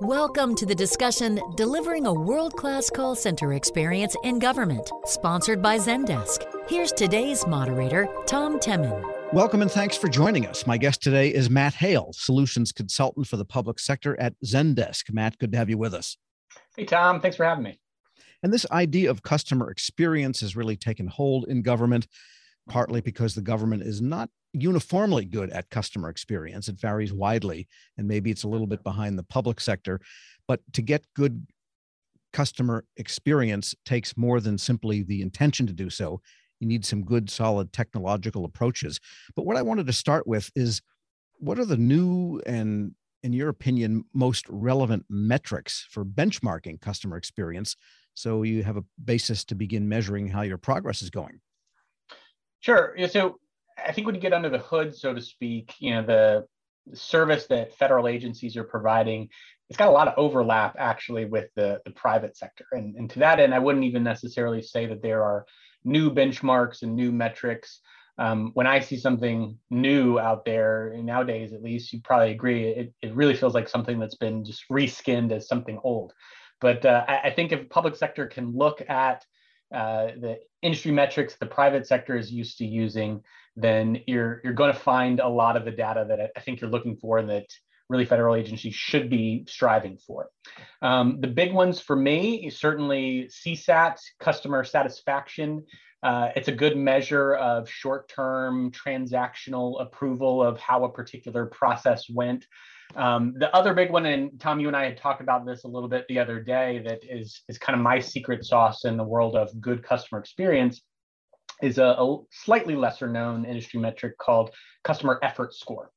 Welcome to the discussion Delivering a World Class Call Center Experience in Government, sponsored by Zendesk. Here's today's moderator, Tom Temin. Welcome and thanks for joining us. My guest today is Matt Hale, Solutions Consultant for the Public Sector at Zendesk. Matt, good to have you with us. Hey, Tom. Thanks for having me. And this idea of customer experience has really taken hold in government, partly because the government is not uniformly good at customer experience. It varies widely, and maybe it's a little bit behind the public sector. But to get good customer experience takes more than simply the intention to do so. You need some good, solid technological approaches. But what I wanted to start with is what are the new and, in your opinion, most relevant metrics for benchmarking customer experience so you have a basis to begin measuring how your progress is going? Sure. So I think when you get under the hood, so to speak, you know, the service that federal agencies are providing, it's got a lot of overlap actually with the, the private sector. And, and to that end, I wouldn't even necessarily say that there are new benchmarks and new metrics. Um, when I see something new out there nowadays, at least you probably agree, it, it really feels like something that's been just reskinned as something old. But uh, I, I think if public sector can look at uh, the industry metrics the private sector is used to using, then you're you're going to find a lot of the data that I think you're looking for and that really federal agencies should be striving for. Um, the big ones for me certainly CSAT, customer satisfaction. Uh, it's a good measure of short-term transactional approval of how a particular process went. Um, the other big one, and Tom, you and I had talked about this a little bit the other day, that is is kind of my secret sauce in the world of good customer experience, is a, a slightly lesser known industry metric called customer effort score.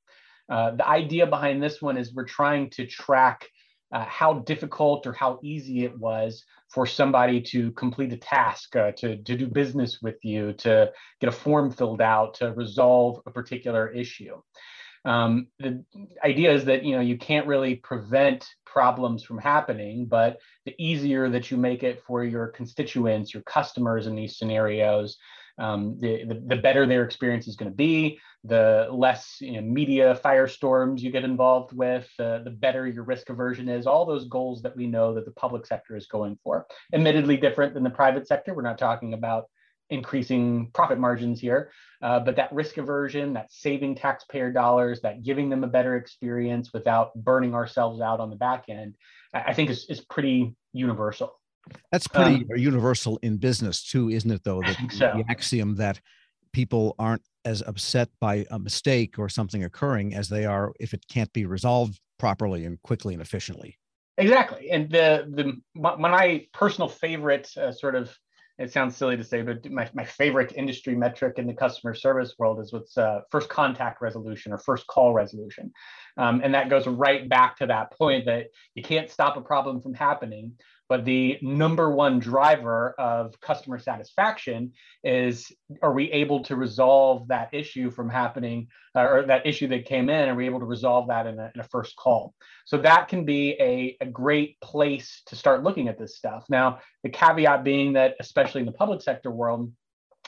Uh, the idea behind this one is we're trying to track uh, how difficult or how easy it was for somebody to complete a task, uh, to, to do business with you, to get a form filled out, to resolve a particular issue. Um, the idea is that you know you can't really prevent problems from happening, but the easier that you make it for your constituents, your customers in these scenarios, um, the, the, the, better their experience is going to be, the less you know, media firestorms you get involved with, uh, the better your risk aversion is, all those goals that we know that the public sector is going for. Admittedly different than the private sector. We're not talking about increasing profit margins here. Uh, but that risk aversion, that saving taxpayer dollars, that giving them a better experience without burning ourselves out on the back end, I think is, is pretty universal. That's pretty um, universal in business too, isn't it? Though the, so. the axiom that people aren't as upset by a mistake or something occurring as they are if it can't be resolved properly and quickly and efficiently. Exactly, and the the my, my personal favorite uh, sort of it sounds silly to say, but my, my favorite industry metric in the customer service world is what's uh, first contact resolution or first call resolution. Um, and that goes right back to that point that you can't stop a problem from happening, but the number one driver of customer satisfaction is are we able to resolve that issue from happening uh, or that issue that came in? Are we able to resolve that in a, in a first call? So that can be a, a great place to start looking at this stuff. Now, the caveat being that, especially in the public sector world,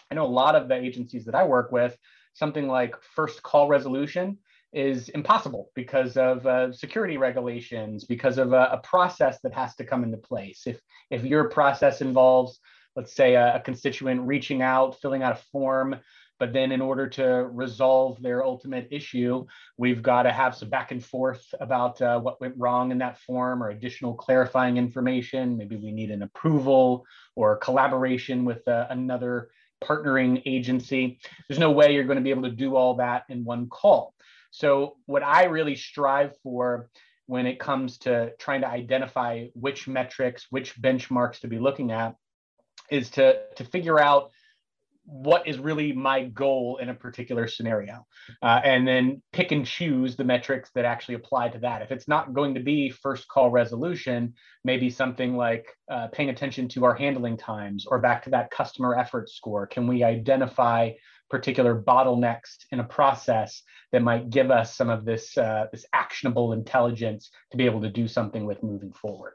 I know a lot of the agencies that I work with, something like first call resolution is impossible because of uh, security regulations, because of a, a, process that has to come into place. If if your process involves, let's say, a, a, constituent reaching out, filling out a form, but then in order to resolve their ultimate issue, we've got to have some back and forth about uh, what went wrong in that form or additional clarifying information. Maybe we need an approval or collaboration with uh, another partnering agency. There's no way you're going to be able to do all that in one call. So, what I really strive for when it comes to trying to identify which metrics, which benchmarks to be looking at, is to, to figure out what is really my goal in a particular scenario uh, and then pick and choose the metrics that actually apply to that. If it's not going to be first call resolution maybe something like uh, paying attention to our handling times or back to that customer effort score. Can we identify particular bottlenecks in a process that might give us some of this uh, this actionable intelligence to be able to do something with moving forward.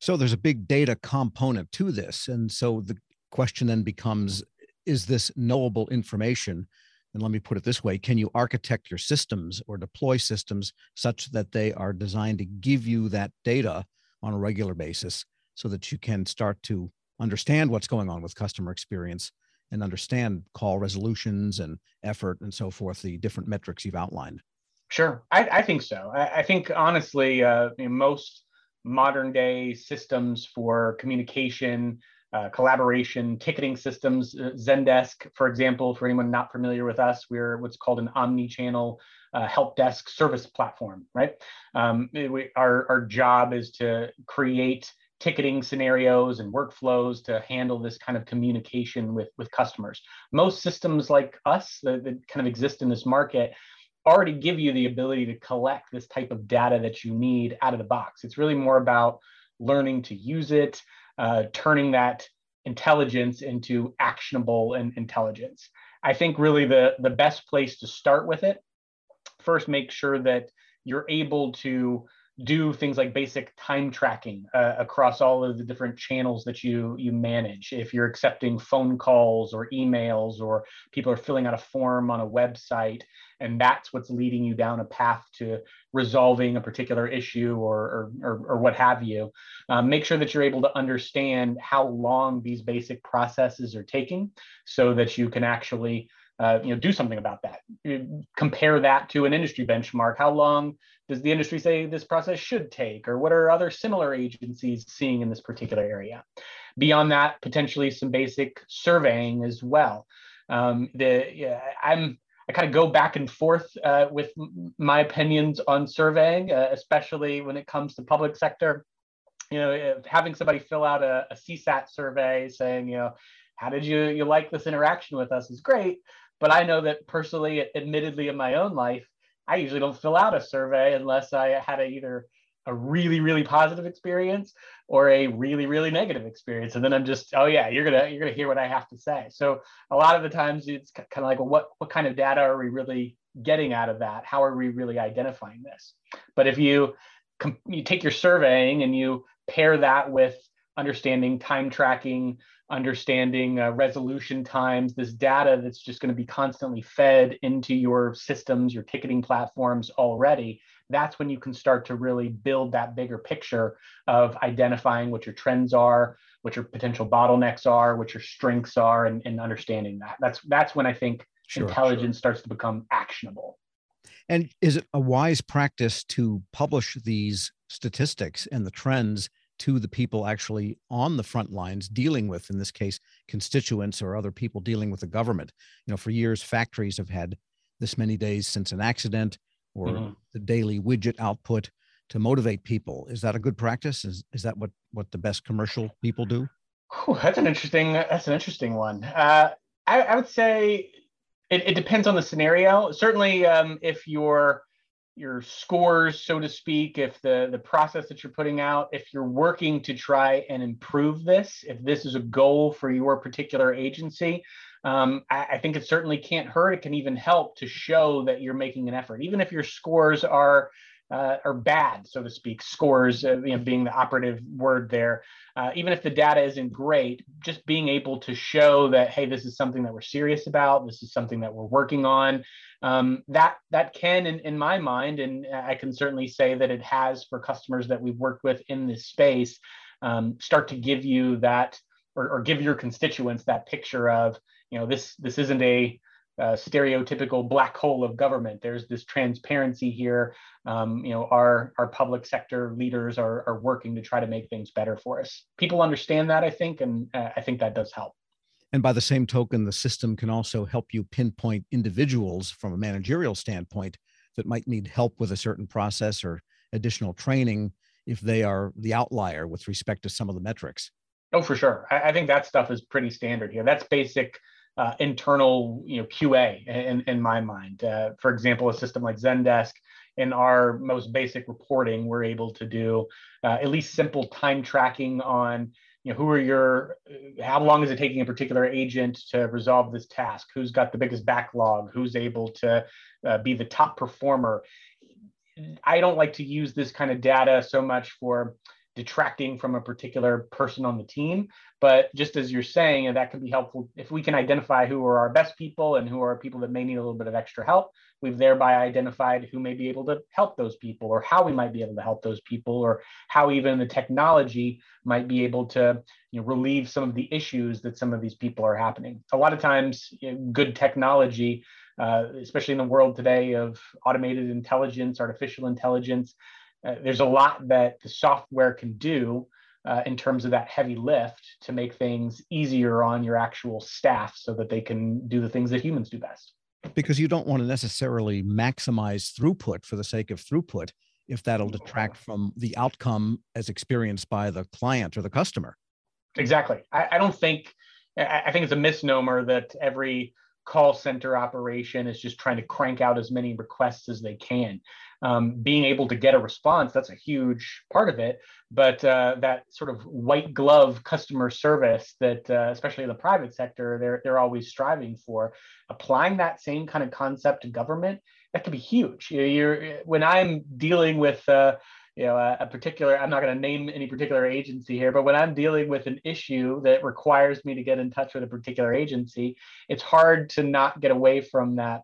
So there's a big data component to this. And so the question then becomes is this knowable information? And let me put it this way can you architect your systems or deploy systems such that they are designed to give you that data on a regular basis so that you can start to understand what's going on with customer experience and understand call resolutions and effort and so forth the different metrics you've outlined sure i, I think so I, I, think honestly uh, most modern day systems for communication uh, collaboration, ticketing systems. Uh, Zendesk, for example, for anyone not familiar with us, we're what's called an omni-channel uh, help desk service platform, right? Um, we, our, our job is to create ticketing scenarios and workflows to handle this kind of communication with, with customers. Most systems like us that, that kind of exist in this market already give you the ability to collect this type of data that you need out of the box. It's really more about learning to use it, uh, turning that intelligence into actionable and intelligence. I think really the, the best place to start with it, first make sure that you're able to do things like basic time tracking uh, across all of the different channels that you you manage. If you're accepting phone calls or emails or people are filling out a form on a website and that's what's leading you down a path to resolving a particular issue or or, or, or what have you um, make sure that you're able to understand how long these basic processes are taking so that you can actually uh, you know do something about that. Compare that to an industry benchmark. How long does the industry say this process should take or what are other similar agencies seeing in this particular area? Beyond that potentially some basic surveying as well. Um, the yeah, i'm I kind of go back and forth uh, with my opinions on surveying, uh, especially when it comes to public sector. You know, having somebody fill out a, a CSAT survey saying, you know, how did you you like this interaction with us? is great, but I know that personally, admittedly, in my own life, I usually don't fill out a survey unless I had a, either a really really positive experience or a really really negative experience. And then i'm just oh yeah you're gonna you're gonna hear what i have to say. So a lot of the times it's kind of like well, what what kind of data are we really getting out of that? How are we really identifying this? But if you you take your surveying and you pair that with understanding time tracking understanding uh, resolution times, this data that's just going to be constantly fed into your systems, your ticketing platforms already, that's when you can start to really build that bigger picture of identifying what your trends are, what your potential bottlenecks are, what your strengths are, and, and understanding that. That's that's when I think sure, intelligence sure. starts to become actionable. And is it a wise practice to publish these statistics and the trends to the people actually on the front lines dealing with, in this case, constituents or other people dealing with the government. You know, for years, factories have had this many days since an accident or mm-hmm. the daily widget output to motivate people. Is that a good practice? Is, is that what, what the best commercial people do? Whew, that's an interesting, that's an interesting one. Uh, I, I, would say it, it, depends on the scenario. Certainly, um, if you're your scores, so to speak, if the, the process that you're putting out, if you're working to try and improve this, if this is a goal for your particular agency, um, I, I, think it certainly can't hurt. It can even help to show that you're making an effort, even if your scores are uh, are bad, so to speak. Scores, uh, you know, being the operative word there. Uh, even if the data isn't great, just being able to show that hey, this is something that we're serious about. This is something that we're working on. Um, that that can, in, in my mind, and I can certainly say that it has for customers that we've worked with in this space, um, start to give you that or, or give your constituents that picture of you know this this isn't a uh, stereotypical black hole of government. There's this transparency here. Um, you know, our our public sector leaders are are working to try to make things better for us. People understand that, I think, and uh, I think that does help. And by the same token, the system can also help you pinpoint individuals from a managerial standpoint that might need help with a certain process or additional training if they are the outlier with respect to some of the metrics. Oh, for sure. I, I think that stuff is pretty standard here. That's basic uh, internal you know QA in, in my mind. Uh, for example, a system like Zendesk, in our most basic reporting, we're able to do uh, at least simple time tracking on you know who are your how long is it taking a particular agent to resolve this task? Who's got the biggest backlog? Who's able to uh, be the top performer? I don't like to use this kind of data so much for detracting from a particular person on the team. But just as you're saying, that could be helpful if we can identify who are our best people and who are people that may need a little bit of extra help. We've thereby identified who may be able to help those people, or how we might be able to help those people, or how even the technology might be able to you know, relieve some of the issues that some of these people are happening. A lot of times, you know, good technology, uh, especially in the world today of automated intelligence, artificial intelligence, uh, there's a lot that the software can do uh, in terms of that heavy lift to make things easier on your actual staff so that they can do the things that humans do best. Because you don't want to necessarily maximize throughput for the sake of throughput if that'll detract from the outcome as experienced by the client or the customer. Exactly. I, I don't think, I think it's a misnomer that every call center operation is just trying to crank out as many requests as they can. Um, being able to get a response, that's a huge part of it. But uh, that sort of white glove customer service that, uh, especially in the private sector, they're, they're always striving for, applying that same kind of concept to government, that can be huge. You're when I'm dealing with, uh, you know, a, a particular, I'm not going to name any particular agency here, but when I'm dealing with an issue that requires me to get in touch with a particular agency, it's hard to not get away from that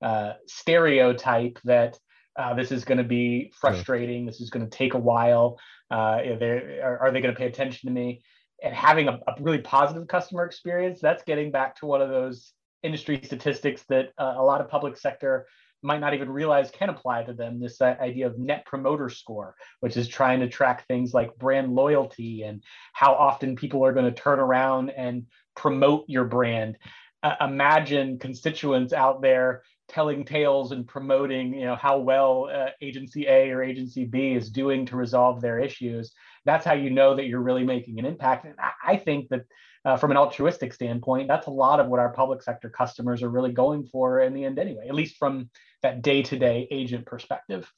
uh, stereotype that uh, this is going to be frustrating. This is going to take a while. Uh, are, are, they going to pay attention to me? And having a, a, really positive customer experience, that's getting back to one of those industry statistics that uh, a lot of public sector might not even realize can apply to them this uh, idea of net promoter score which is trying to track things like brand loyalty and how often people are going to turn around and promote your brand uh, imagine constituents out there telling tales and promoting you know how well uh, agency a or agency b is doing to resolve their issues. That's how you know that you're really making an impact. And i, I think that uh, from an altruistic standpoint that's a lot of what our public sector customers are really going for in the end anyway at least from that day-to-day agent perspective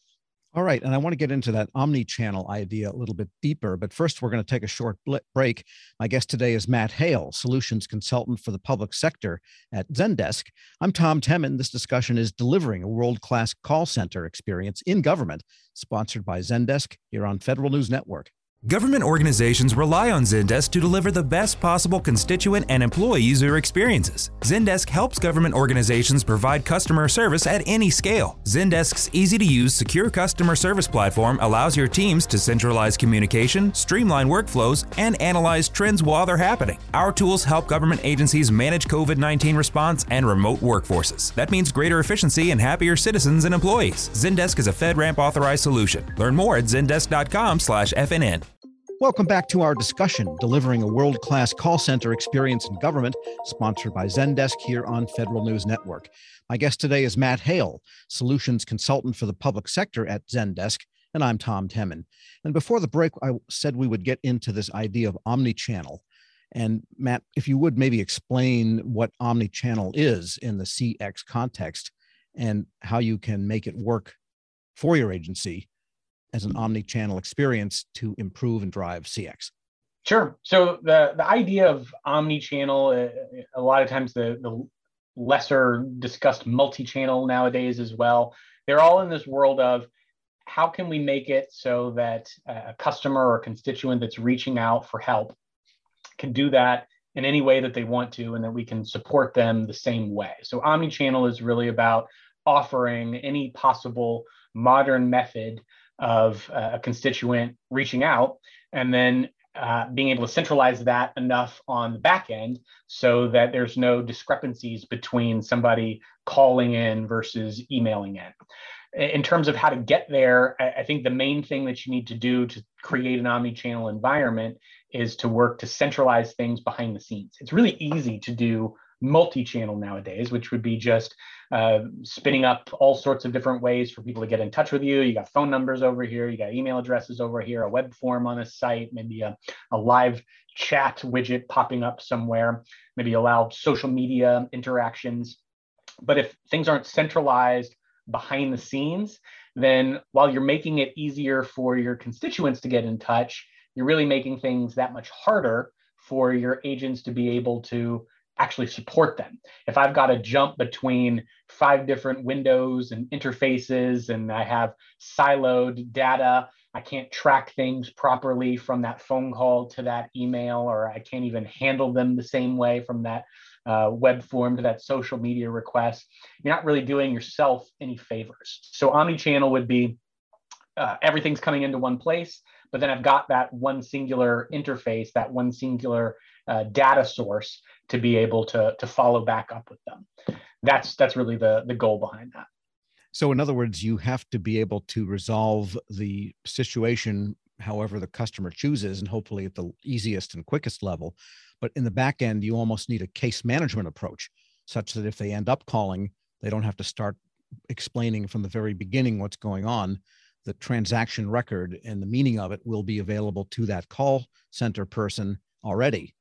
all right. And I want to get into that omni channel idea a little bit deeper. But first, we're going to take a short break. My guest today is Matt Hale, solutions consultant for the public sector at Zendesk. I'm Tom Temin. This discussion is delivering a world class call center experience in government, sponsored by Zendesk here on Federal News Network. Government organizations rely on Zendesk to deliver the best possible constituent and employee user experiences. Zendesk helps government organizations provide customer service at any scale. Zendesk's easy to use, secure customer service platform allows your teams to centralize communication, streamline workflows, and analyze trends while they're happening. Our tools help government agencies manage COVID 19 response and remote workforces. That means greater efficiency and happier citizens and employees. Zendesk is a FedRAMP authorized solution. Learn more at zendesk.com/fnn. Welcome back to our discussion, delivering a world class call center experience in government, sponsored by Zendesk here on Federal News Network. My guest today is Matt Hale, solutions consultant for the public sector at Zendesk, and I'm Tom Temin. And before the break, I said we would get into this idea of omni-channel. And Matt, if you would maybe explain what omni-channel is in the CX context and how you can make it work for your agency as an omni-channel experience to improve and drive CX? Sure. So the the idea of omni-channel, uh, a lot of times the the lesser discussed multi-channel nowadays as well. They're all in this world of how can we make it so that a customer or constituent that's reaching out for help can do that in any way that they want to, and that we can support them the same way. So omni-channel is really about offering any possible modern method of uh, a constituent reaching out and then uh, being able to centralize that enough on the back end so that there's no discrepancies between somebody calling in versus emailing in. In terms of how to get there, I, I think the main thing that you need to do to create an omni-channel environment is to work to centralize things behind the scenes. It's really easy to do multi-channel nowadays, which would be just uh, spinning up all sorts of different ways for people to get in touch with you. You got phone numbers over here, you got email addresses over here, a web form on a site, maybe a, a live chat widget popping up somewhere, maybe allow social media interactions. But if things aren't centralized behind the scenes, then while you're making it easier for your constituents to get in touch, you're really making things that much harder for your agents to be able to actually support them. If I've got to jump between five different windows and interfaces and I have siloed data, I can't track things properly from that phone call to that email, or I can't even handle them the same way from that uh, web form to that social media request. You're not really doing yourself any favors. So omni-channel would be uh, everything's coming into one place, but then I've got that one singular interface, that one singular uh, data source to be able to, to follow back up with them. That's that's really the, the goal behind that. So, in other words, you have to be able to resolve the situation however the customer chooses, and hopefully at the easiest and quickest level. But in the back end, you almost need a case management approach, such that if they end up calling, they don't have to start explaining from the very beginning what's going on. The transaction record and the meaning of it will be available to that call center person already,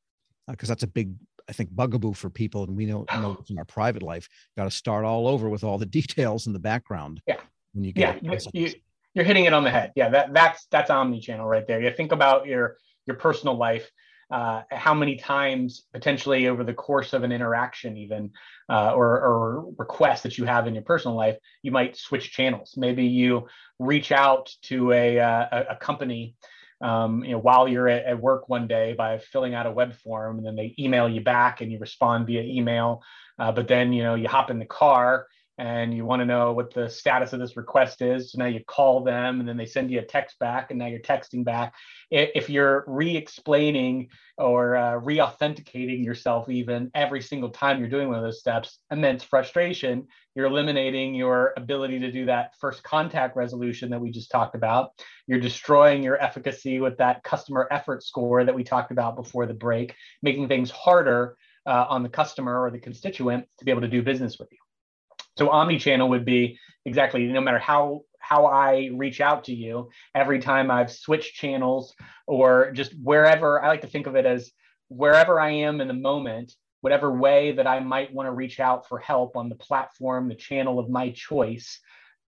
because uh, that's a big I think bugaboo for people, and we know, know in our private life, got to start all over with all the details in the background. Yeah. When you get yeah, you, you're hitting it on the head. Yeah, that that's that's omni-channel right there. You think about your your personal life. Uh, how many times potentially over the course of an interaction even uh, or, or request that you have in your personal life you might switch channels maybe you reach out to a, uh, a company um, you know, while you're at, at, work one day by filling out a web form, and then they email you back, and you respond via email. Uh, but then, you know, you hop in the car and you want to know what the status of this request is. So now you call them and then they send you a text back and now you're texting back. If you're re explaining or uh, re authenticating yourself, even every single time you're doing one of those steps, immense frustration, you're eliminating your ability to do that first contact resolution that we just talked about. You're destroying your efficacy with that customer effort score that we talked about before the break, making things harder uh, on the customer or the constituent to be able to do business with you. So omni-channel would be exactly no matter how how I reach out to you every time I've switched channels or just wherever I like to think of it as wherever I am in the moment, whatever way that I might want to reach out for help on the platform, the channel of my choice,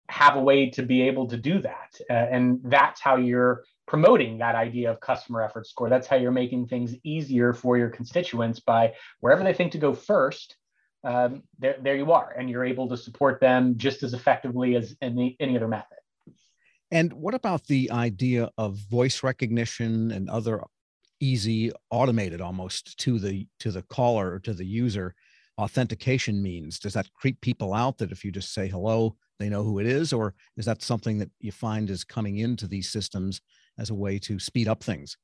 have a way to be able to do that. Uh, and that's how you're promoting that idea of customer effort score. That's how you're making things easier for your constituents by wherever they think to go first, um, there, there you are, and you're able to support them just as effectively as any, any other method. And what about the idea of voice recognition and other easy, automated almost to the to the caller or to the user authentication means? Does that creep people out that if you just say hello, they know who it is, or is that something that you find is coming into these systems as a way to speed up things?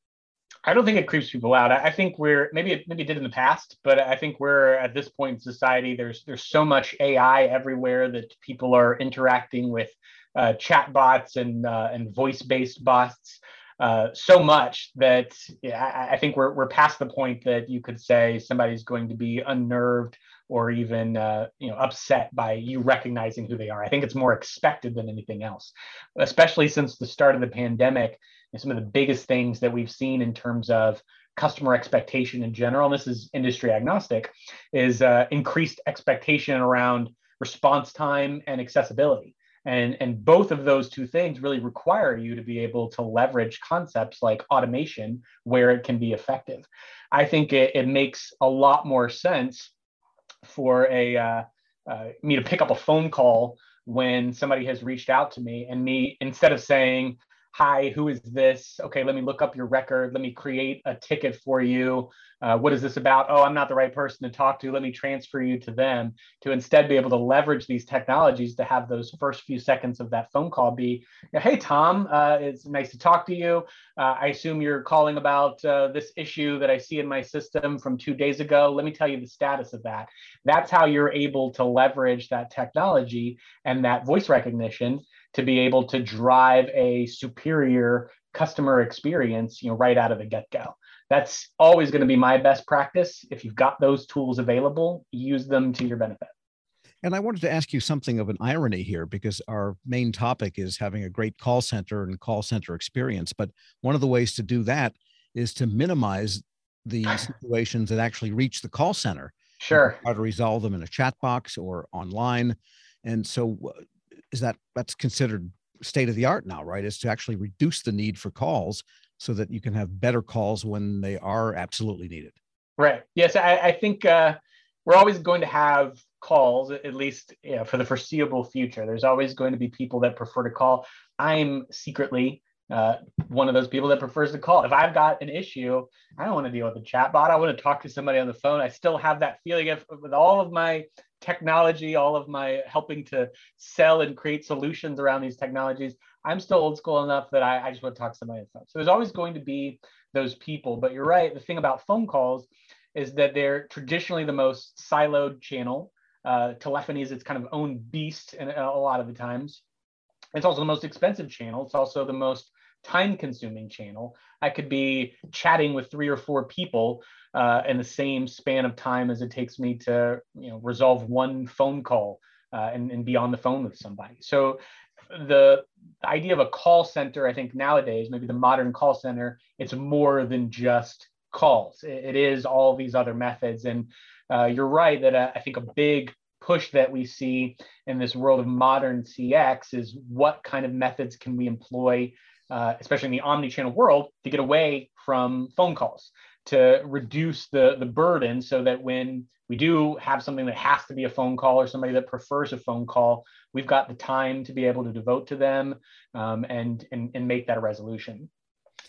I don't think it creeps people out. I think we're maybe it maybe it did in the past, but I think we're at this point in society. There's there's so much AI everywhere that people are interacting with uh, chat bots and uh, and voice based bots uh, so much that yeah, I, I, think we're we're past the point that you could say somebody's going to be unnerved or even uh, you know upset by you recognizing who they are. I think it's more expected than anything else, especially since the start of the pandemic and some of the biggest things that we've seen in terms of customer expectation in general, and this is industry agnostic, is uh, increased expectation around response time and accessibility. And, and both of those two things really require you to be able to leverage concepts like automation where it can be effective. I think it, it makes a lot more sense for a uh, uh, me to pick up a phone call when somebody has reached out to me and me instead of saying hi, who is this? Okay, let me look up your record. Let me create a ticket for you. Uh, what is this about? Oh, I'm not the right person to talk to. Let me transfer you to them to instead be able to leverage these technologies to have those first few seconds of that phone call be, hey, Tom, uh, it's nice to talk to you. Uh, I assume you're calling about uh, this issue that I see in my system from two days ago. Let me tell you the status of that. That's how you're able to leverage that technology and that voice recognition to be able to drive a superior customer experience you know right out of the get-go that's always going to be my best practice if you've got those tools available use them to your benefit and I wanted to ask you something of an irony here because our main topic is having a great call center and call center experience. But one of the ways to do that is to minimize the situations that actually reach the call center. Sure. How to resolve them in a chat box or online. And so is that that's considered state of the art now, right? Is to actually reduce the need for calls so that you can have better calls when they are absolutely needed. Right. Yes, I, I think uh, we're always going to have calls, at least you know, for the foreseeable future. There's always going to be people that prefer to call. I'm secretly uh, one of those people that prefers to call. If I've got an issue, I don't want to deal with a chatbot. I want to talk to somebody on the phone. I still have that feeling of with all of my technology, all of my helping to sell and create solutions around these technologies. I'm still old school enough that I, I just want to talk to somebody on the phone. So there's always going to be those people. But you're right. The thing about phone calls is that they're traditionally the most siloed channel. Uh, telephony is its kind of own beast, and a lot of the times. It's also the most expensive channel. It's also the most time consuming channel. I could be chatting with three or four people uh, in the same span of time as it takes me to you know, resolve one phone call uh, and, and be on the phone with somebody. So the idea of a call center, I think nowadays, maybe the modern call center, it's more than just calls. it, it is all these other methods. And uh, you're right that uh, I think a big push that we see in this world of modern CX is what kind of methods can we employ, uh, especially in the omni-channel world, to get away from phone calls, to reduce the, the burden so that when we do have something that has to be a phone call or somebody that prefers a phone call, we've got the time to be able to devote to them um, and, and, and make that a resolution.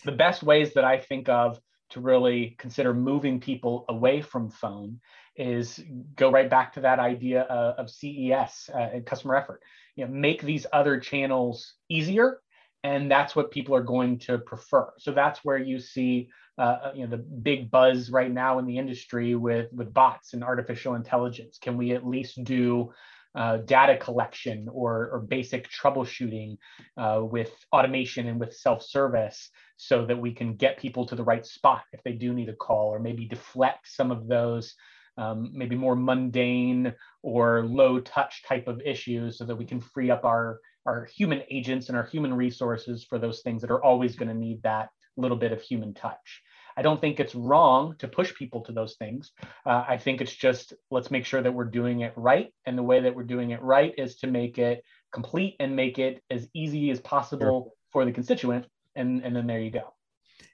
The best ways that I think of to really consider moving people away from phone is go right back to that idea of, of CES uh, and customer effort. You know, make these other channels easier, and that's what people are going to prefer. So that's where you see uh, uh, you know the big buzz right now in the industry with with bots and artificial intelligence. Can we at least do uh, data collection or, or basic troubleshooting uh, with automation and with self-service so that we can get people to the right spot if they do need a call or maybe deflect some of those um, maybe more mundane or low touch type of issues so that we can free up our, our human agents and our human resources for those things that are always going to need that little bit of human touch. I don't think it's wrong to push people to those things. Uh, I think it's just let's make sure that we're doing it right. And the way that we're doing it right is to make it complete and make it as easy as possible sure. for the constituent. And, and then there you go.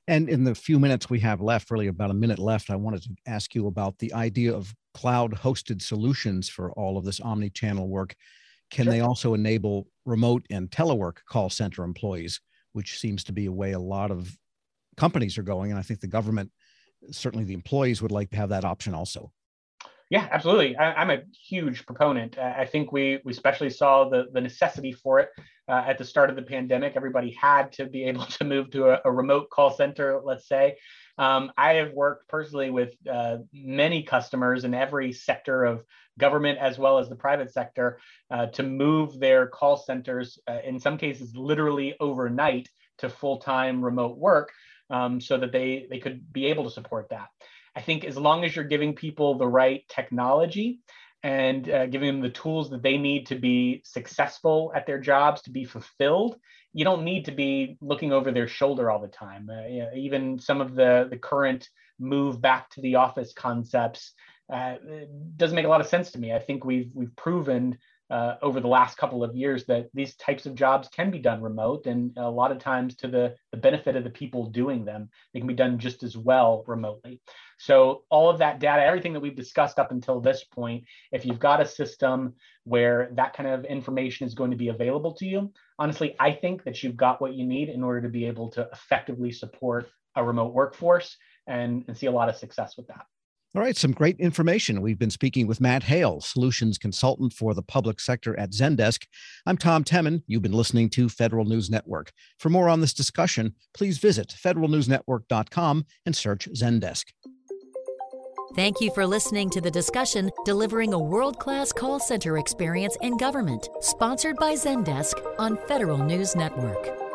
And in the few minutes we have left, really about a minute left, I wanted to ask you about the idea of cloud hosted solutions for all of this omni channel work. Can sure. they also enable remote and telework call center employees, which seems to be a way a lot of companies are going. And I think the government, certainly the employees, would like to have that option also. Yeah, absolutely. I, am a huge proponent. I think we we especially saw the the necessity for it uh, at the start of the pandemic. Everybody had to be able to move to a, a remote call center, let's say. Um, I have worked personally with uh, many customers in every sector of government as well as the private sector uh, to move their call centers, uh, in some cases, literally overnight to full time remote work um, so that they, they could be able to support that. I think as long as you're giving people the right technology and uh, giving them the tools that they need to be successful at their jobs, to be fulfilled, you don't need to be looking over their shoulder all the time. Uh, you know, even some of the, the current move back to the office concepts uh, doesn't make a lot of sense to me. I think we've we've proven uh, over the last couple of years that these types of jobs can be done remote and a lot of times to the, the benefit of the people doing them they can be done just as well remotely. So all of that data everything that we've discussed up until this point if you've got a system where that kind of information is going to be available to you honestly i think that you've got what you need in order to be able to effectively support a remote workforce and, and see a lot of success with that all right, some great information. We've been speaking with Matt Hale, solutions consultant for the public sector at Zendesk. I'm Tom Temin. You've been listening to Federal News Network. For more on this discussion, please visit federalnewsnetwork.com and search Zendesk. Thank you for listening to the discussion Delivering a World Class Call Center Experience in Government, sponsored by Zendesk on Federal News Network.